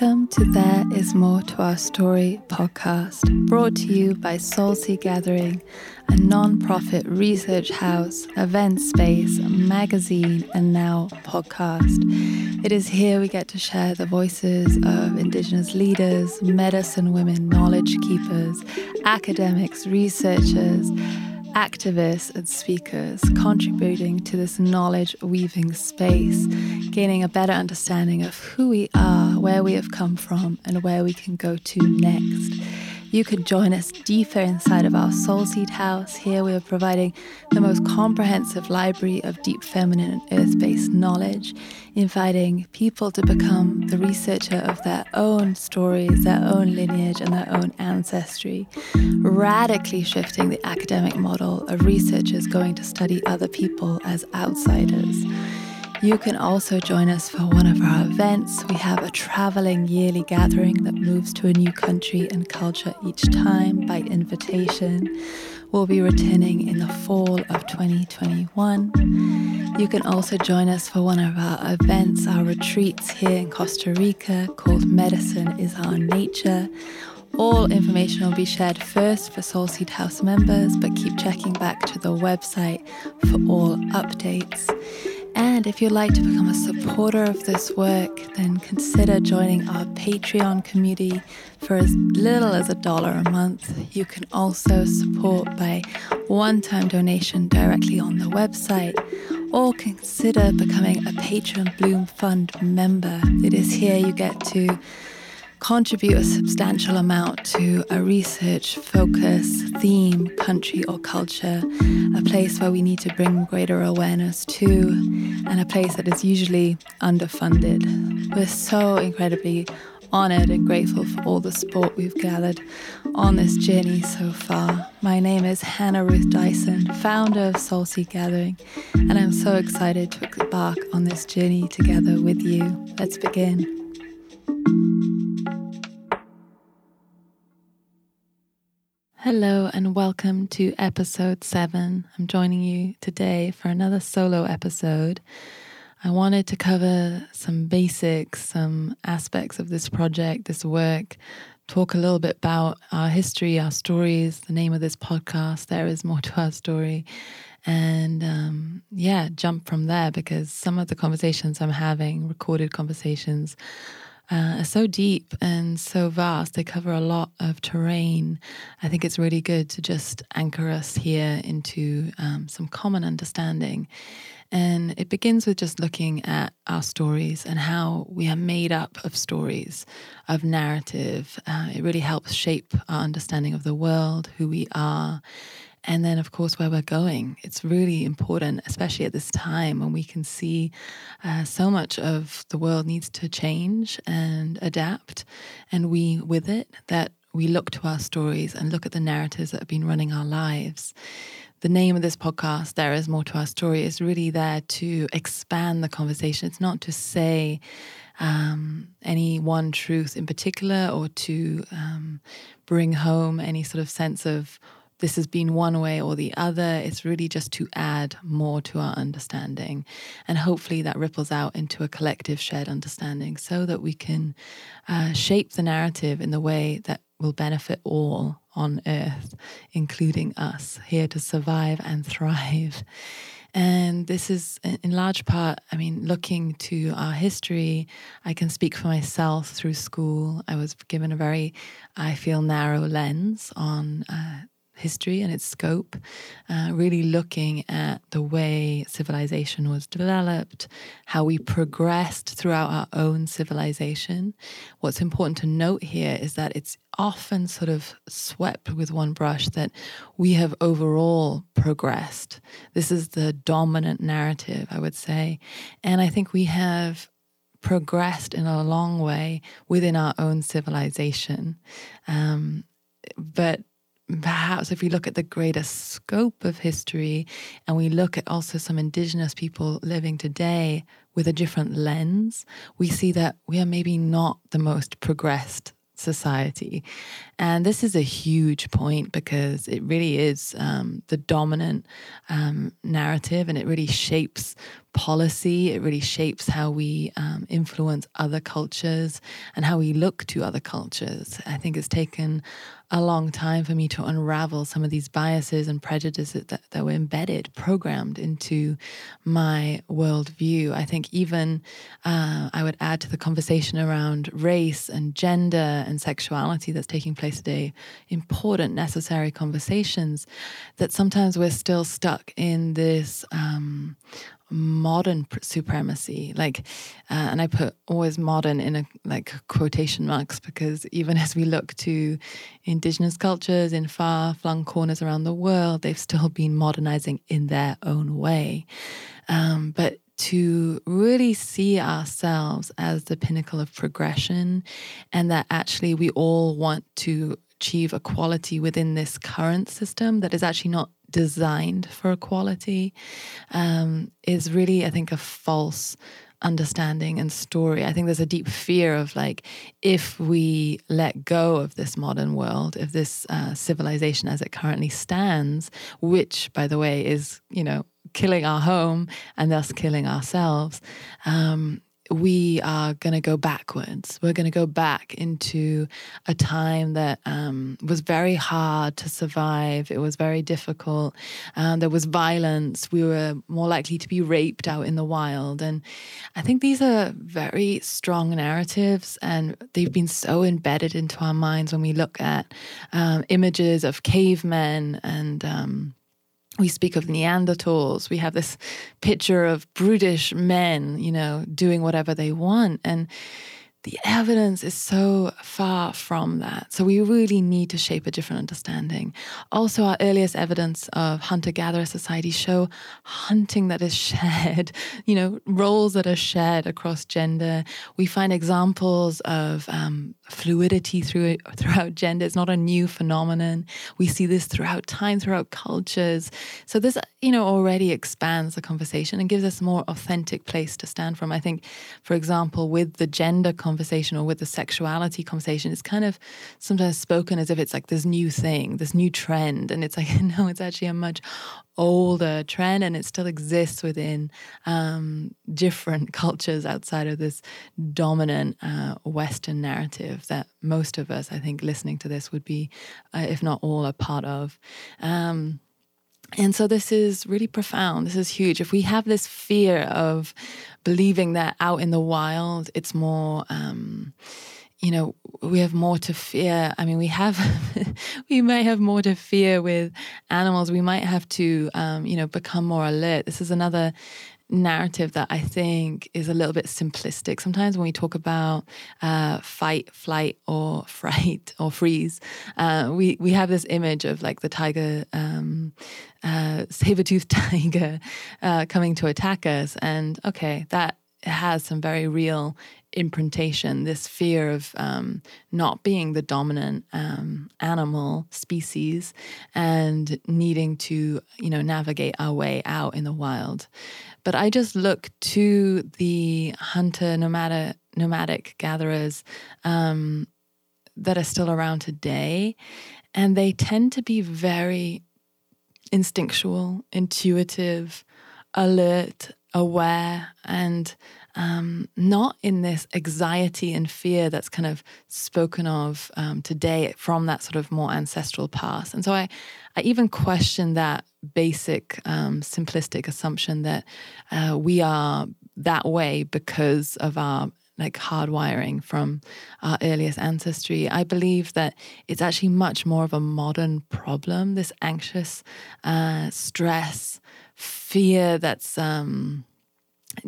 Welcome to There Is More to Our Story podcast, brought to you by Seed Gathering, a non-profit research house, event space, magazine, and now podcast. It is here we get to share the voices of Indigenous leaders, medicine women, knowledge keepers, academics, researchers, activists and speakers contributing to this knowledge weaving space, gaining a better understanding of who we are, where we have come from, and where we can go to next. You can join us deeper inside of our Soul Seed House. Here we are providing the most comprehensive library of deep feminine and earth based knowledge, inviting people to become the researcher of their own stories, their own lineage, and their own ancestry, radically shifting the academic model of researchers going to study other people as outsiders. You can also join us for one of our events. We have a traveling yearly gathering that moves to a new country and culture each time by invitation. We'll be returning in the fall of 2021. You can also join us for one of our events, our retreats here in Costa Rica called Medicine is Our Nature. All information will be shared first for Soul Seed House members, but keep checking back to the website for all updates. And if you'd like to become a supporter of this work, then consider joining our Patreon community for as little as a dollar a month. You can also support by one time donation directly on the website or consider becoming a Patreon Bloom Fund member. It is here you get to contribute a substantial amount to a research, focus, theme, country, or culture, a place where we need to bring greater awareness to, and a place that is usually underfunded. We're so incredibly honored and grateful for all the support we've gathered on this journey so far. My name is Hannah Ruth Dyson, founder of Soul Seed Gathering, and I'm so excited to embark on this journey together with you. Let's begin. Hello and welcome to episode seven. I'm joining you today for another solo episode. I wanted to cover some basics, some aspects of this project, this work, talk a little bit about our history, our stories, the name of this podcast, There Is More to Our Story. And um, yeah, jump from there because some of the conversations I'm having, recorded conversations, uh, are so deep and so vast. They cover a lot of terrain. I think it's really good to just anchor us here into um, some common understanding. And it begins with just looking at our stories and how we are made up of stories, of narrative. Uh, it really helps shape our understanding of the world, who we are, and then, of course, where we're going. It's really important, especially at this time when we can see uh, so much of the world needs to change and adapt, and we with it, that we look to our stories and look at the narratives that have been running our lives. The name of this podcast, There Is More to Our Story, is really there to expand the conversation. It's not to say, um, any one truth in particular or to um, bring home any sort of sense of this has been one way or the other. It's really just to add more to our understanding. And hopefully that ripples out into a collective shared understanding so that we can uh, shape the narrative in the way that will benefit all on earth, including us, here to survive and thrive. And this is in large part, I mean, looking to our history. I can speak for myself through school. I was given a very, I feel, narrow lens on uh, history and its scope, uh, really looking at the way civilization was developed, how we progressed throughout our own civilization. What's important to note here is that it's often sort of swept with one brush that we have overall progressed. This is the dominant narrative, I would say. And I think we have progressed in a long way within our own civilization. Um, but perhaps if we look at the greater scope of history and we look at also some indigenous people living today with a different lens, we see that we are maybe not the most progressed society. And this is a huge point because it really is um, the dominant um, narrative and it really shapes policy. It really shapes how we um, influence other cultures and how we look to other cultures. I think it's taken a long time for me to unravel some of these biases and prejudices that, that were embedded, programmed into my worldview. I think even uh, I would add to the conversation around race and gender and sexuality that's taking place today important, necessary conversations that sometimes we're still stuck in this. Um, modern supremacy. Like uh, and i put always modern in a like quotation marks because even as we look to indigenous cultures in far flung corners around the world they've still been modernizing in their own way. Um, but to really see ourselves as the pinnacle of progression and that actually we all want to achieve equality within this current system that is actually not designed for equality um, is really, I think, a false understanding and story. I think there's a deep fear of like, if we let go of this modern world, if this uh, civilization as it currently stands, which, by the way, is, you know, killing our home and thus killing ourselves, um, we are going to go backwards. We're going to go back into a time that um, was very hard to survive. It was very difficult. Um, there was violence. We were more likely to be raped out in the wild. And I think these are very strong narratives, and they've been so embedded into our minds when we look at um, images of cavemen and um, we speak of Neanderthals. We have this picture of brutish men, you know, doing whatever they want. And the evidence is so far from that. So we really need to shape a different understanding. Also, our earliest evidence of hunter gatherer society show hunting that is shared, you know, roles that are shared across gender. We find examples of um, fluidity through, throughout gender. It's not a new phenomenon. We see this throughout time, throughout cultures. So this, you know, already expands the conversation and gives us a more authentic place to stand from. I think, for example, with the gender conversation or with the sexuality conversation, it's kind of sometimes spoken as if it's like this new thing, this new trend. And it's like, no, it's actually a much older trend and it still exists within um, different cultures outside of this dominant uh, Western narrative that most of us, I think, listening to this would be, uh, if not all, a part of. Um, and so this is really profound. This is huge. If we have this fear of believing that out in the wild, it's more, um, you know, we have more to fear. I mean, we have, we may have more to fear with animals. We might have to, um, you know, become more alert. This is another narrative that I think is a little bit simplistic. Sometimes when we talk about uh, fight, flight, or fright or freeze, uh, we we have this image of like the tiger, um, uh, saber-toothed tiger, uh, coming to attack us, and okay, that has some very real imprintation, this fear of um, not being the dominant um, animal species and needing to, you know, navigate our way out in the wild. But I just look to the hunter nomadic, nomadic gatherers um, that are still around today, and they tend to be very instinctual, intuitive, alert, aware, and um, not in this anxiety and fear that's kind of spoken of um, today from that sort of more ancestral past. And so I, I even question that basic, um, simplistic assumption that uh, we are that way because of our like hardwiring from our earliest ancestry. I believe that it's actually much more of a modern problem. This anxious uh, stress, fear that's um,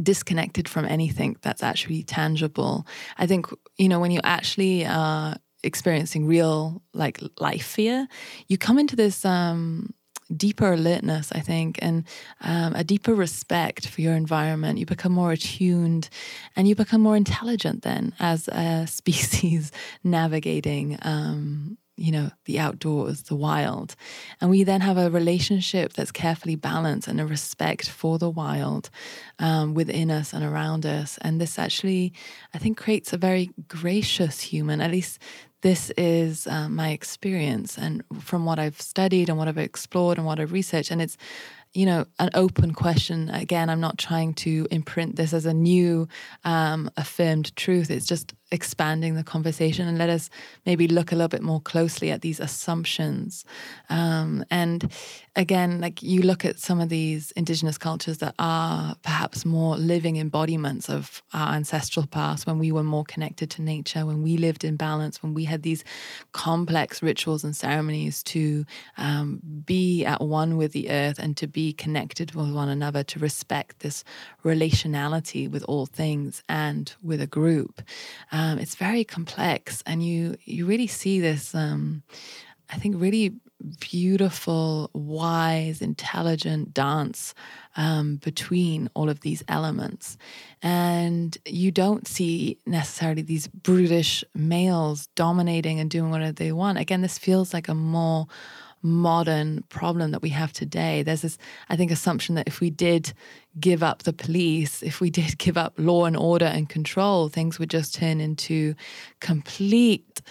disconnected from anything that's actually tangible. I think, you know, when you actually are experiencing real like life fear, you come into this um, deeper alertness, I think, and um, a deeper respect for your environment. You become more attuned and you become more intelligent then as a species navigating um, you know, the outdoors, the wild. And we then have a relationship that's carefully balanced and a respect for the wild um, within us and around us. And this actually, I think, creates a very gracious human. At least this is uh, my experience and from what I've studied and what I've explored and what I've researched. And it's, you know, an open question. Again, I'm not trying to imprint this as a new um, affirmed truth. It's just expanding the conversation and let us maybe look a little bit more closely at these assumptions. Um, and again, like you look at some of these indigenous cultures that are perhaps more living embodiments of our ancestral past when we were more connected to nature, when we lived in balance, when we had these complex rituals and ceremonies to um, be at one with the earth and to be connected with one another, to respect this relationality with all things and with a group. Um, it's very complex, and you you really see this. Um, I think really beautiful, wise, intelligent dance um, between all of these elements. And you don't see necessarily these brutish males dominating and doing whatever they want. Again, this feels like a more modern problem that we have today. There's this, I think, assumption that if we did give up the police, if we did give up law and order and control, things would just turn into complete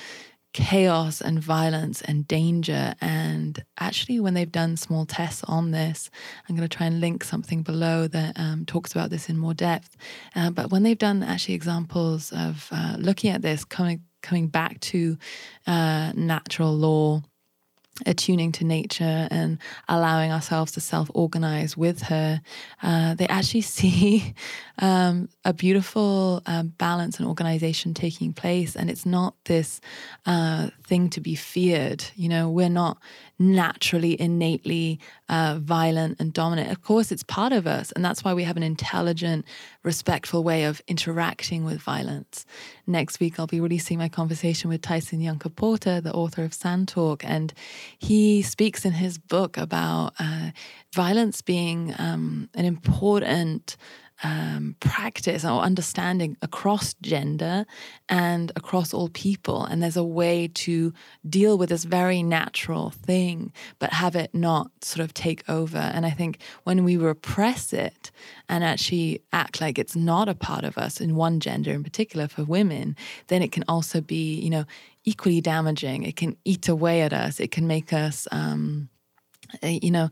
chaos and violence and danger. And actually, when they've done small tests on this, I'm going to try and link something below that um, talks about this in more depth. Uh, but when they've done actually examples of uh, looking at this, coming coming back to uh, natural law attuning to nature and allowing ourselves to self organize with her, uh, they actually see um, a beautiful um, balance and organization taking place. And it's not this uh, thing to be feared. You know, we're not naturally, innately uh, violent and dominant. Of course, it's part of us. And that's why we have an intelligent, respectful way of interacting with violence. Next week, I'll be releasing my conversation with Tyson Yunkaporta, the author of Sand Talk. And he speaks in his book about uh, violence being um, an important um, practice or understanding across gender and across all people. And there's a way to deal with this very natural thing, but have it not sort of take over. And I think when we repress it and actually act like it's not a part of us in one gender in particular for women, then it can also be, you know, equally damaging. It can eat away at us. It can make us, um, eh, you know,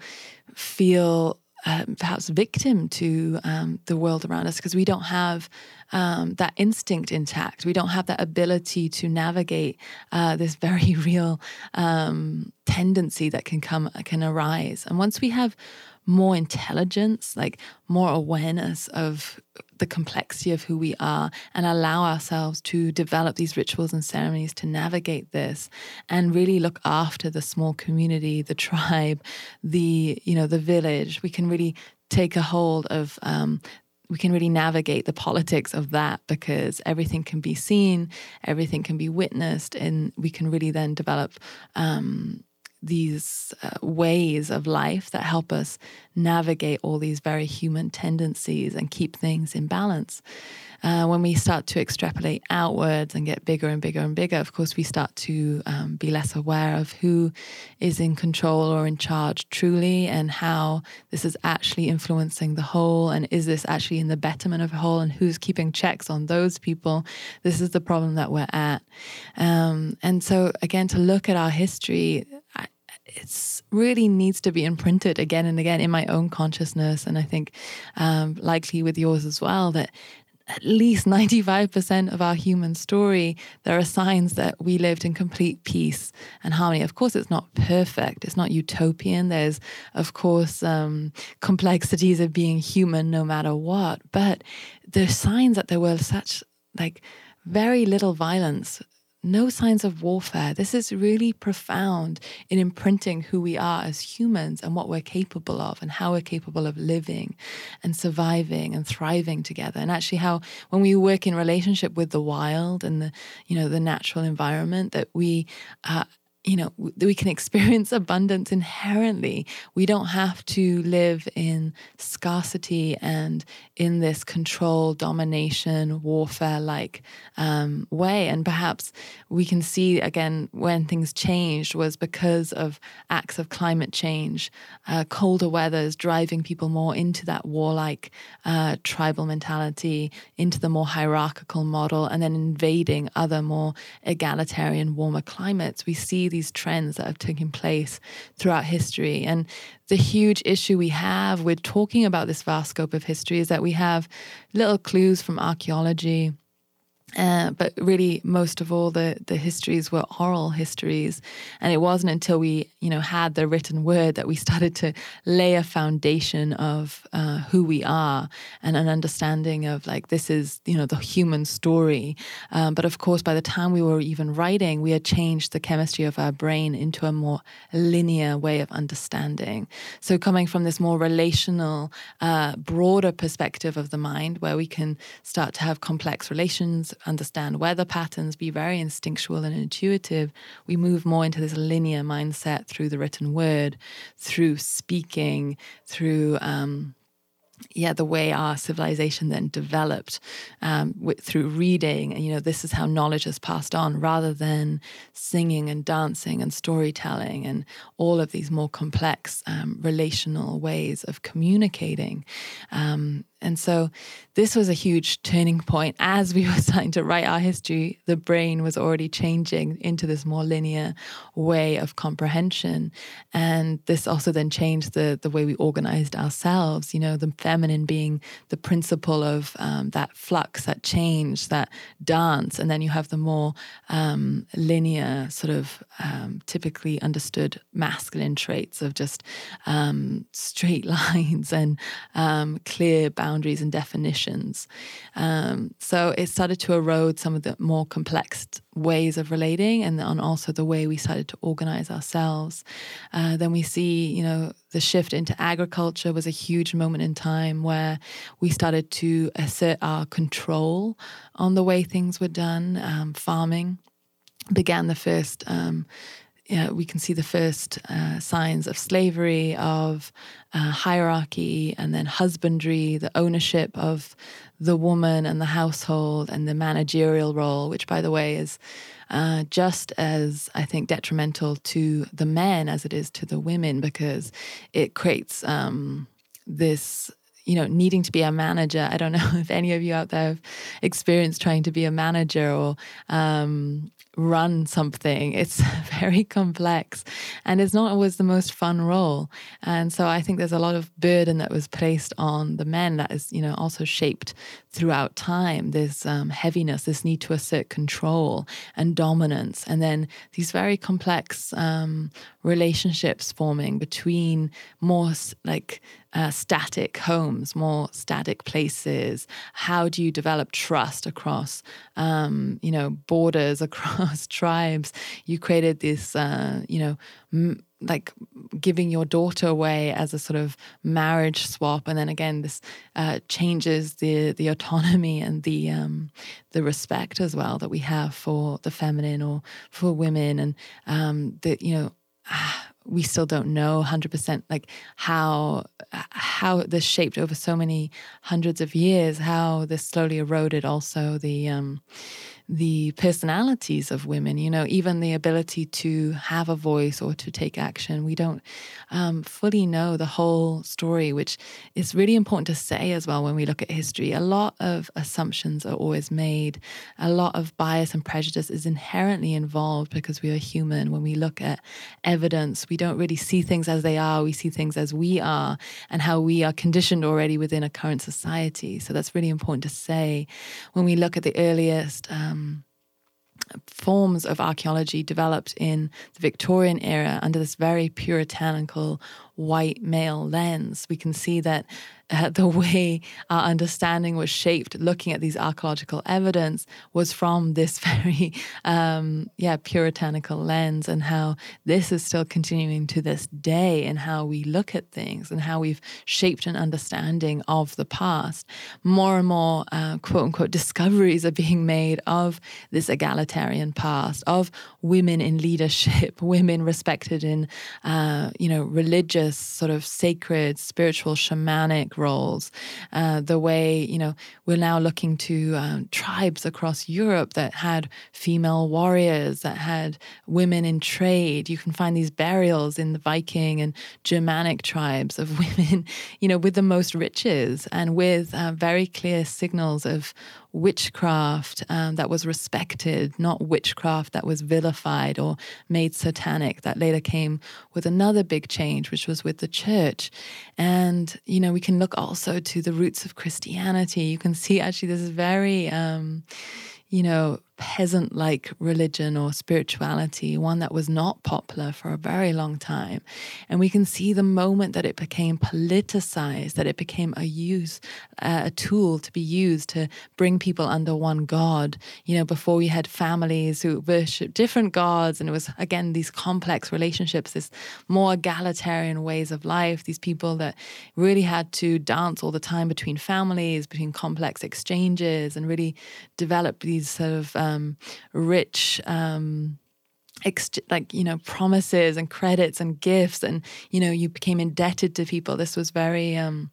feel um, perhaps victim to um, the world around us because we don't have um, that instinct intact. We don't have that ability to navigate uh, this very real um, tendency that can come can arise. And once we have more intelligence, like more awareness of the complexity of who we are and allow ourselves to develop these rituals and ceremonies to navigate this and really look after the small community, the tribe, the, you know, the village. We can really take a hold of um, we can really navigate the politics of that because everything can be seen, everything can be witnessed, and we can really then develop um, these uh, ways of life that help us navigate all these very human tendencies and keep things in balance. Uh, when we start to extrapolate outwards and get bigger and bigger and bigger, of course, we start to um, be less aware of who is in control or in charge truly and how this is actually influencing the whole. And is this actually in the betterment of the whole? And who's keeping checks on those people? This is the problem that we're at. Um, and so, again, to look at our history, it really needs to be imprinted again and again in my own consciousness and i think um, likely with yours as well that at least 95% of our human story, there are signs that we lived in complete peace and harmony. Of course, it's not perfect, it's not utopian. There's, of course, um, complexities of being human no matter what. But there's signs that there were such, like, very little violence no signs of warfare. This is really profound in imprinting who we are as humans and what we're capable of and how we're capable of living and surviving and thriving together. And actually how when we work in relationship with the wild and the, you know, the natural environment that we uh, you know, we can experience abundance inherently. We don't have to live in scarcity and in this control, domination, warfare like um, way. And perhaps we can see again when things changed was because of acts of climate change, uh, colder weather is driving people more into that warlike uh, tribal mentality, into the more hierarchical model, and then invading other more egalitarian, warmer climates. We see these trends that have taken place throughout history. And the huge issue we have with talking about this vast scope of history is that we have little clues from archaeology uh, but really, most of all, the the histories were oral histories, and it wasn't until we, you know, had the written word that we started to lay a foundation of uh, who we are and an understanding of like this is, you know, the human story. Um, but of course, by the time we were even writing, we had changed the chemistry of our brain into a more linear way of understanding. So, coming from this more relational, uh, broader perspective of the mind, where we can start to have complex relations understand weather patterns, be very instinctual and intuitive, we move more into this linear mindset through the written word, through speaking, through um, yeah, the way our civilization then developed um, with, through reading, and you know, this is how knowledge is passed on, rather than singing and dancing and storytelling and all of these more complex um, relational ways of communicating. Um, and so this was a huge turning point. As we were starting to write our history, the brain was already changing into this more linear way of comprehension. And this also then changed the, the way we organized ourselves, you know, the feminine being the principle of um, that flux, that change, that dance. And then you have the more um, linear, sort of um, typically understood masculine traits of just um, straight lines and um, clear boundaries boundaries and definitions. Um, so it started to erode some of the more complex ways of relating and on also the way we started to organize ourselves. Uh, then we see, you know, the shift into agriculture was a huge moment in time where we started to assert our control on the way things were done. Um, farming began the first um, yeah, we can see the first uh, signs of slavery, of uh, hierarchy, and then husbandry, the ownership of the woman and the household, and the managerial role, which, by the way, is uh, just as I think detrimental to the men as it is to the women because it creates um, this you know, needing to be a manager. I don't know if any of you out there have experienced trying to be a manager or um, run something. It's very complex and it's not always the most fun role. And so I think there's a lot of burden that was placed on the men that is, you know, also shaped throughout time. This um, heaviness, this need to assert control and dominance. And then these very complex um, relationships forming between more like uh, static homes, more static places? How do you develop trust across, um, you know, borders, across tribes? You created this, uh, you know, m- like giving your daughter away as a sort of marriage swap, and then again, this uh, changes the the autonomy and the um, the respect as well that we have for the feminine or for women, and um, the you know. Ah, we still don't know 100% like how how this shaped over so many hundreds of years how this slowly eroded also the um the personalities of women, you know, even the ability to have a voice or to take action. We don't um, fully know the whole story, which is really important to say as well when we look at history. A lot of assumptions are always made, a lot of bias and prejudice is inherently involved because we are human. When we look at evidence, we don't really see things as they are, we see things as we are and how we are conditioned already within a current society. So that's really important to say. When we look at the earliest, um, um, forms of archaeology developed in the Victorian era under this very puritanical white male lens. We can see that uh, the way our understanding was shaped looking at these archaeological evidence was from this very um, yeah puritanical lens and how this is still continuing to this day in how we look at things and how we've shaped an understanding of the past more and more uh, quote unquote discoveries are being made of this egalitarian past of women in leadership women respected in uh, you know religious sort of sacred spiritual shamanic roles. Uh, the way, you know, we're now looking to um, tribes across Europe that had female warriors, that had women in trade. You can find these burials in the Viking and Germanic tribes of women, you know, with the most riches and with uh, very clear signals of witchcraft um, that was respected, not witchcraft that was vilified or made satanic. That later came with another big change, which was with the church. And, you know, we can look also to the roots of Christianity. You can see actually this is very, um, you know, peasant like religion or spirituality, one that was not popular for a very long time. And we can see the moment that it became politicized, that it became a use, uh, a tool to be used to bring people under one God. You know, before we had families who worshiped different gods, and it was, again, these complex relationships, this more egalitarian ways of life, these people that really had to dance all the time between families, between complex exchanges, and really develop these sort of um, um, rich. Um, ex- like you know promises and credits and gifts and you know you became indebted to people this was very um,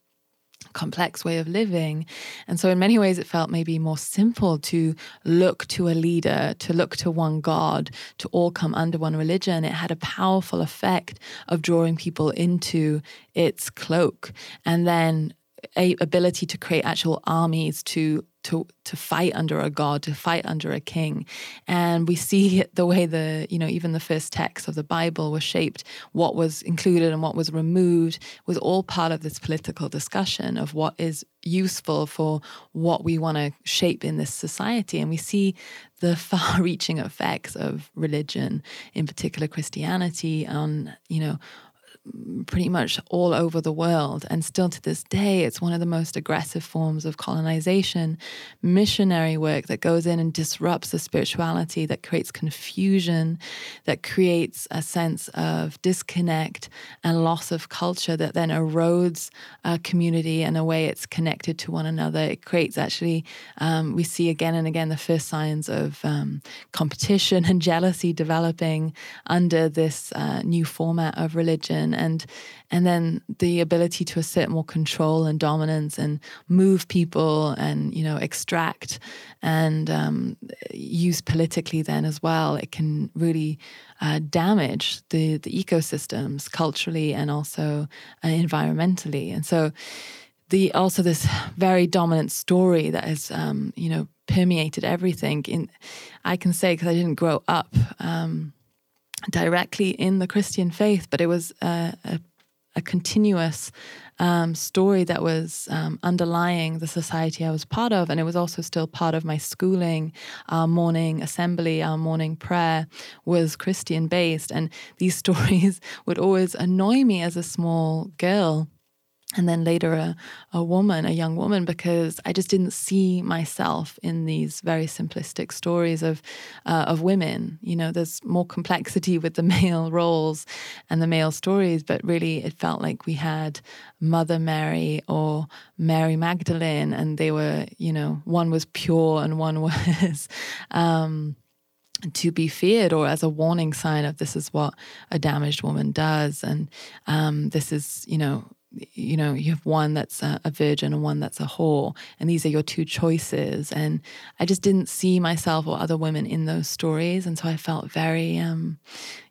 complex way of living. And so, in many ways, it felt maybe more simple to look to a leader, to look to one God, to all come under one religion. It had a powerful effect of drawing people into its cloak. And then a ability to create actual armies to to to fight under a god, to fight under a king. And we see the way the, you know, even the first text of the Bible was shaped, what was included and what was removed was all part of this political discussion of what is useful for what we want to shape in this society. And we see the far reaching effects of religion, in particular Christianity, on, you know, pretty much all over the world. And still to this day, it's one of the most aggressive forms of colonization, missionary work that goes in and disrupts the spirituality, that creates confusion, that creates a sense of disconnect and loss of culture that then erodes a community and a way it's connected to one another. It creates actually, um, we see again and again the first signs of um, competition and jealousy developing under this uh, new format of religion and and then the ability to assert more control and dominance and move people and you know extract and um, use politically then as well it can really uh, damage the the ecosystems culturally and also uh, environmentally. And so the also this very dominant story that has um, you know permeated everything in I can say because I didn't grow up um, directly in the Christian faith, but it was a, a, a continuous um, story that was um, underlying the society I was part of. And it was also still part of my schooling. Our morning assembly, our morning prayer was Christian based. And these stories would always annoy me as a small girl and then later a, a woman, a young woman, because I just didn't see myself in these very simplistic stories of uh, of women. You know, there's more complexity with the male roles and the male stories, but really it felt like we had Mother Mary or Mary Magdalene, and they were, you know, one was pure and one was. Um, to be feared or as a warning sign of this is what a damaged woman does and um, this is you know you know, you have one that's a, a, virgin and one that's a whore, and these are your two choices. And I just didn't see myself or other women in those stories, and so I felt very, um,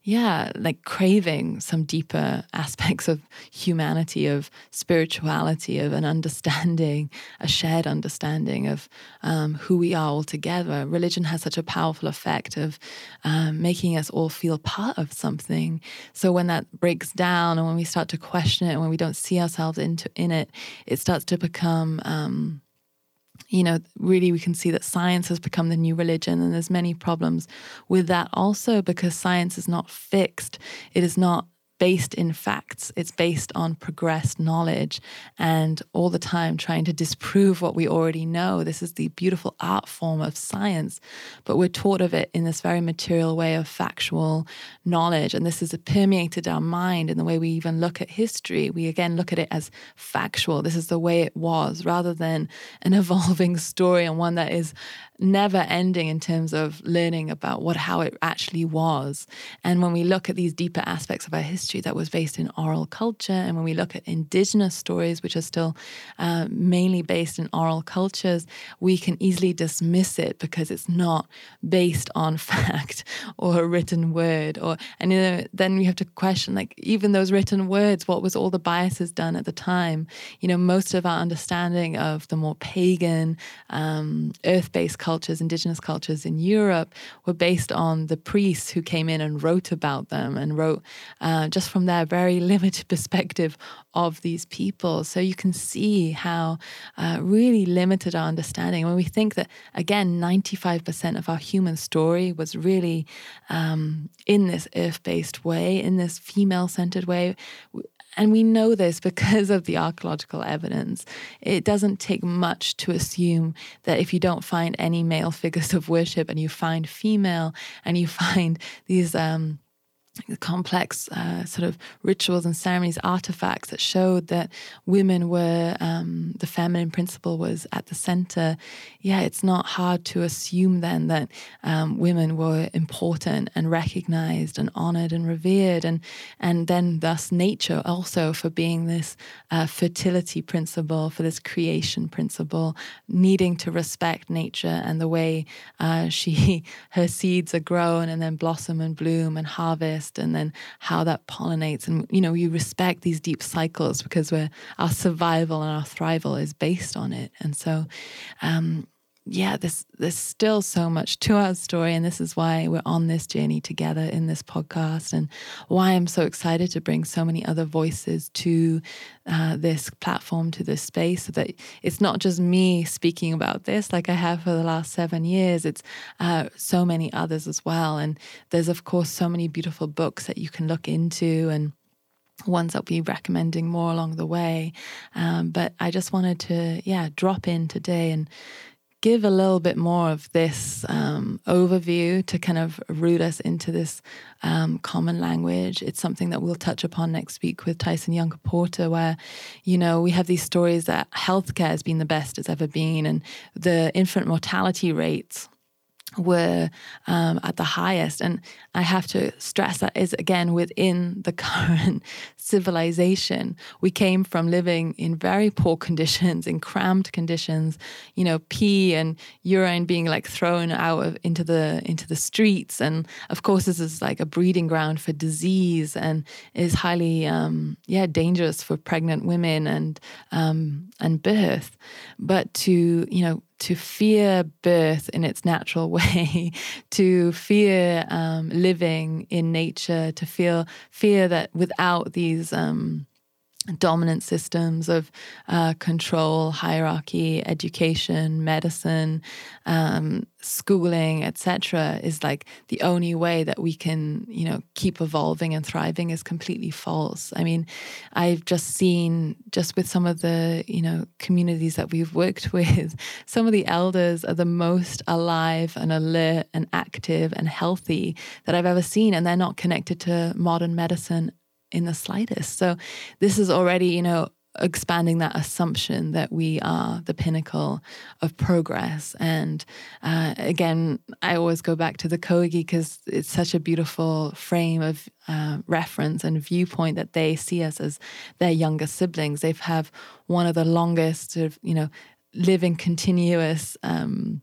yeah, like craving some deeper aspects of humanity, of spirituality, of an understanding, a shared understanding of um, who we are all together. Religion has such a powerful effect of um, making us all feel part of something. So when that breaks down and when we start to question it and when we don't see ourselves into in it, it starts to become um, you know, really we can see that science has become the new religion, and there's many problems with that also because science is not fixed. It is not based in facts, it's based on progressed knowledge and all the time trying to disprove what we already know. This is the beautiful art form of science, but we're taught of it in this very material way of factual knowledge. And this has permeated our mind in the way we even look at history. We again look at it as factual. This is the way it was rather than an evolving story and one that is never ending in terms of learning about what how it actually was. And when we look at these deeper aspects of our history, history that was based in oral culture. And when we look at indigenous stories, which are still uh, mainly based in oral cultures, we can easily dismiss it because it's not based on fact or a written word. Or and you know, then we have to question like even those written words, what was all the biases done at the time? You know, most of our understanding of the more pagan, um, earth-based cultures, indigenous cultures in Europe, were based on the priests who came in and wrote about them and wrote uh, just from their very limited perspective of these people. So you can see how uh, really limited our understanding. When we think that, again, 95% of our human story was really um, in this earth based way, in this female centered way. And we know this because of the archaeological evidence. It doesn't take much to assume that if you don't find any male figures of worship and you find female and you find these um, complex uh, sort of rituals and ceremonies, artifacts that showed that women were, um, the feminine principle was at the center. Yeah, it's not hard to assume then that um, women were important and recognized and honored and revered, and and then thus nature also for being this uh, fertility principle, for this creation principle, needing to respect nature and the way uh, she her seeds are grown and then blossom and bloom and harvest and then how that pollinates. And, you know, you respect these deep cycles because we're, our survival and our thrival is based on it. And so, um, yeah, there's there's still so much to our story, and this is why we're on this journey together in this podcast, and why I'm so excited to bring so many other voices to uh, this platform, to this space, so that it's not just me speaking about this like I have for the last seven years. It's uh, so many others as well, and there's of course so many beautiful books that you can look into and ones I'll be recommending more along the way. Um, but I just wanted to, yeah, drop in today and give a little bit more of this um, overview to kind of root us into this um, common language. It's something that we'll touch upon next week with Tyson Yunkaporta, Porter, where, you know, we have these stories that healthcare has been the best it's ever been, and the infant mortality rates were um, at the highest. And I have to stress that is again within the current civilization. We came from living in very poor conditions, in cramped conditions, you know, pee and urine being like thrown out of, into the into the streets. And of course, this is like a breeding ground for disease and is highly um, yeah dangerous for pregnant women and um, and birth. But to you know to fear birth in its natural way, to fear um, living in nature, to feel fear that without these um, dominant systems of uh, control, hierarchy, education, medicine, um, schooling, etc., is like the only way that we can, you know, keep evolving and thriving is completely false. I mean, I've just seen, just with some of the, you know, communities that we've worked with, some of the elders are the most alive and alert and active and healthy that I've ever seen, and they're not connected to modern medicine in the slightest. So this is already, you know, expanding that assumption that we are the pinnacle of progress. And uh, again, I always go back to the Kogi because it's such a beautiful frame of uh, reference and viewpoint that they see us as their younger siblings. They have one of the longest, sort of, you know, living continuous. Um,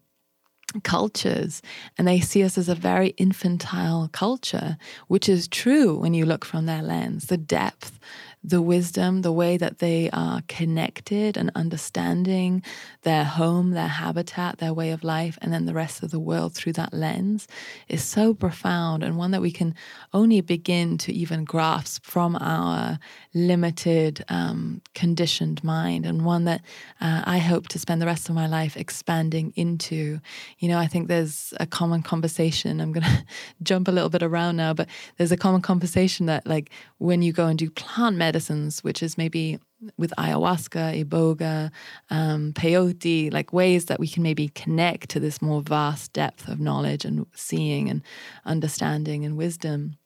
cultures and they see us as a very infantile culture, which is true when you look from their lens. The depth the wisdom, the way that they are connected and understanding their home, their habitat, their way of life, and then the rest of the world through that lens is so profound and one that we can only begin to even grasp from our limited, um, conditioned mind, and one that uh, I hope to spend the rest of my life expanding into. You know, I think there's a common conversation. I'm going to jump a little bit around now, but there's a common conversation that, like, when you go and do plant medicine, medicines, which is maybe with ayahuasca, iboga, um, peyote, like ways that we can maybe connect to this more vast depth of knowledge and seeing and understanding and wisdom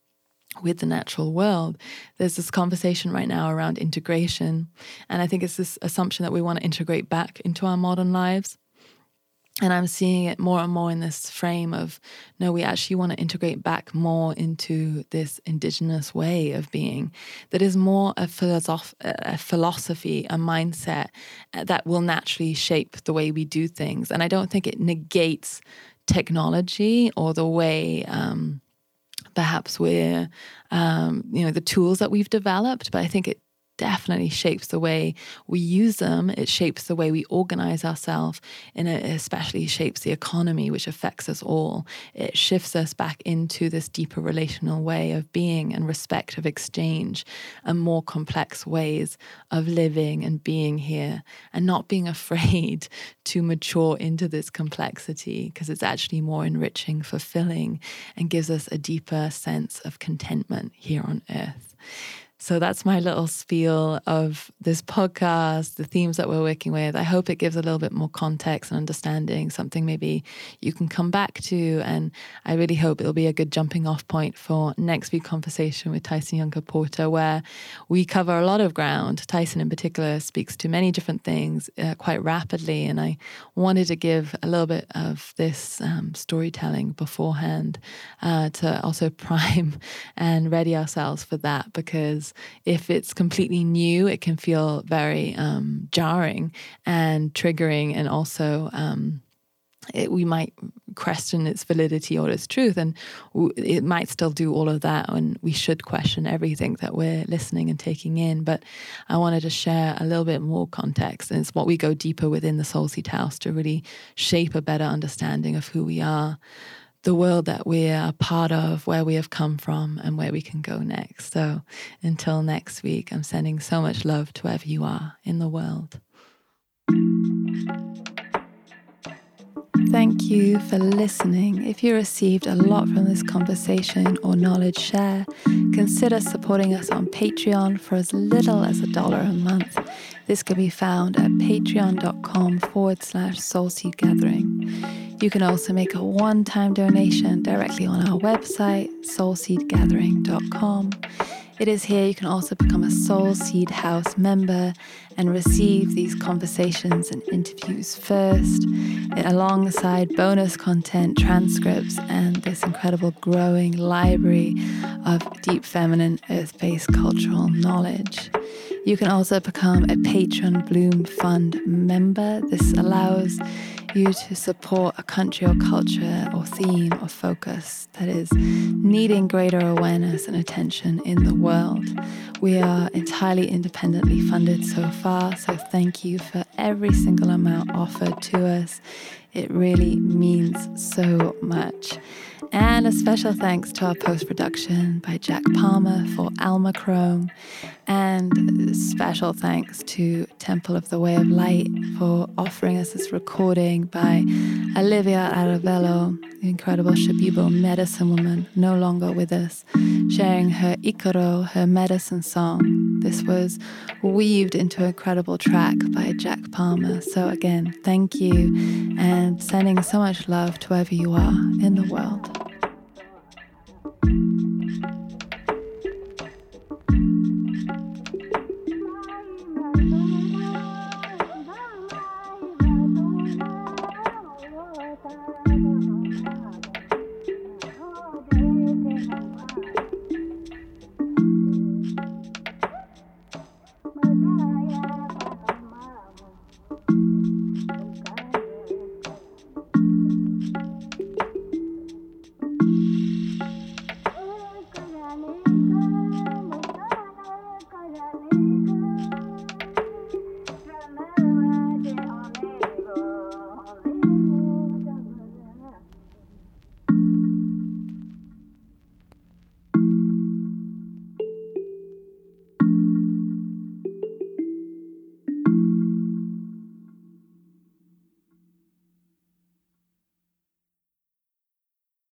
with the natural world. There's this conversation right now around integration. And I think it's this assumption that we want to integrate back into our modern lives. And I'm seeing it more and more in this frame of no, we actually want to integrate back more into this indigenous way of being that is more a, philosoph- a philosophy, a mindset uh, that will naturally shape the way we do things. And I don't think it negates technology or the way. Um, perhaps we're um, you know the tools that we've developed but i think it definitely shapes the way we use them. It shapes the way we organize ourselves, and it especially shapes the economy, which affects us all. It shifts us back into this deeper relational way of being and respect of exchange and more complex ways of living and being here and not being afraid to mature into this complexity because it's actually more enriching, fulfilling, and gives us a deeper sense of contentment here on earth. So that's my little spiel of this podcast, the themes that we're working with. I hope it gives a little bit more context and understanding, something maybe you can come back to. And I really hope it'll be a good jumping off point for next week's conversation with Tyson Yunkaporta, Porter, where we cover a lot of ground. Tyson, in particular, speaks to many different things uh, quite rapidly. And I wanted to give a little bit of this um, storytelling beforehand uh, to also prime and ready ourselves for that because if it's completely new, it can feel very um, jarring and triggering, and also um, it, we might question its validity or its truth, and it might still do all of that. And we should question everything that we're listening and taking in. But I wanted to share a little bit more context, and it's what we go deeper within the Soul Seed House to really shape a better understanding of who we are the world that we are part of, where we have come from, and where we can go next. So until next week, I'm sending so much love to wherever you are in the world. Thank you for listening. If you received a lot from this conversation or knowledge share, consider supporting us on Patreon for as little as a dollar a month. This can be found at patreon.com forward slash soulseed gathering. You can also make a one time donation directly on our website, soulseedgathering.com. It is here you can also become a Soul Seed House member and receive these conversations and interviews first, alongside bonus content, transcripts, and this incredible growing library of deep feminine, earth based cultural knowledge. You can also become a Patreon Bloom Fund member. This allows you to support a country or culture or theme or focus that is needing greater awareness and attention in the world. We are entirely independently funded so far, so thank you for every single amount offered to us. It really means so much. And a special thanks to our post production by Jack Palmer for Alma Chrome. And special thanks to Temple of the Way of Light for offering us this recording by Olivia Arévalo, the incredible Shipibo medicine woman, no longer with us, sharing her Ikaro, her medicine song. This was weaved into an incredible track by Jack Palmer. So, again, thank you and sending so much love to wherever you are in the world.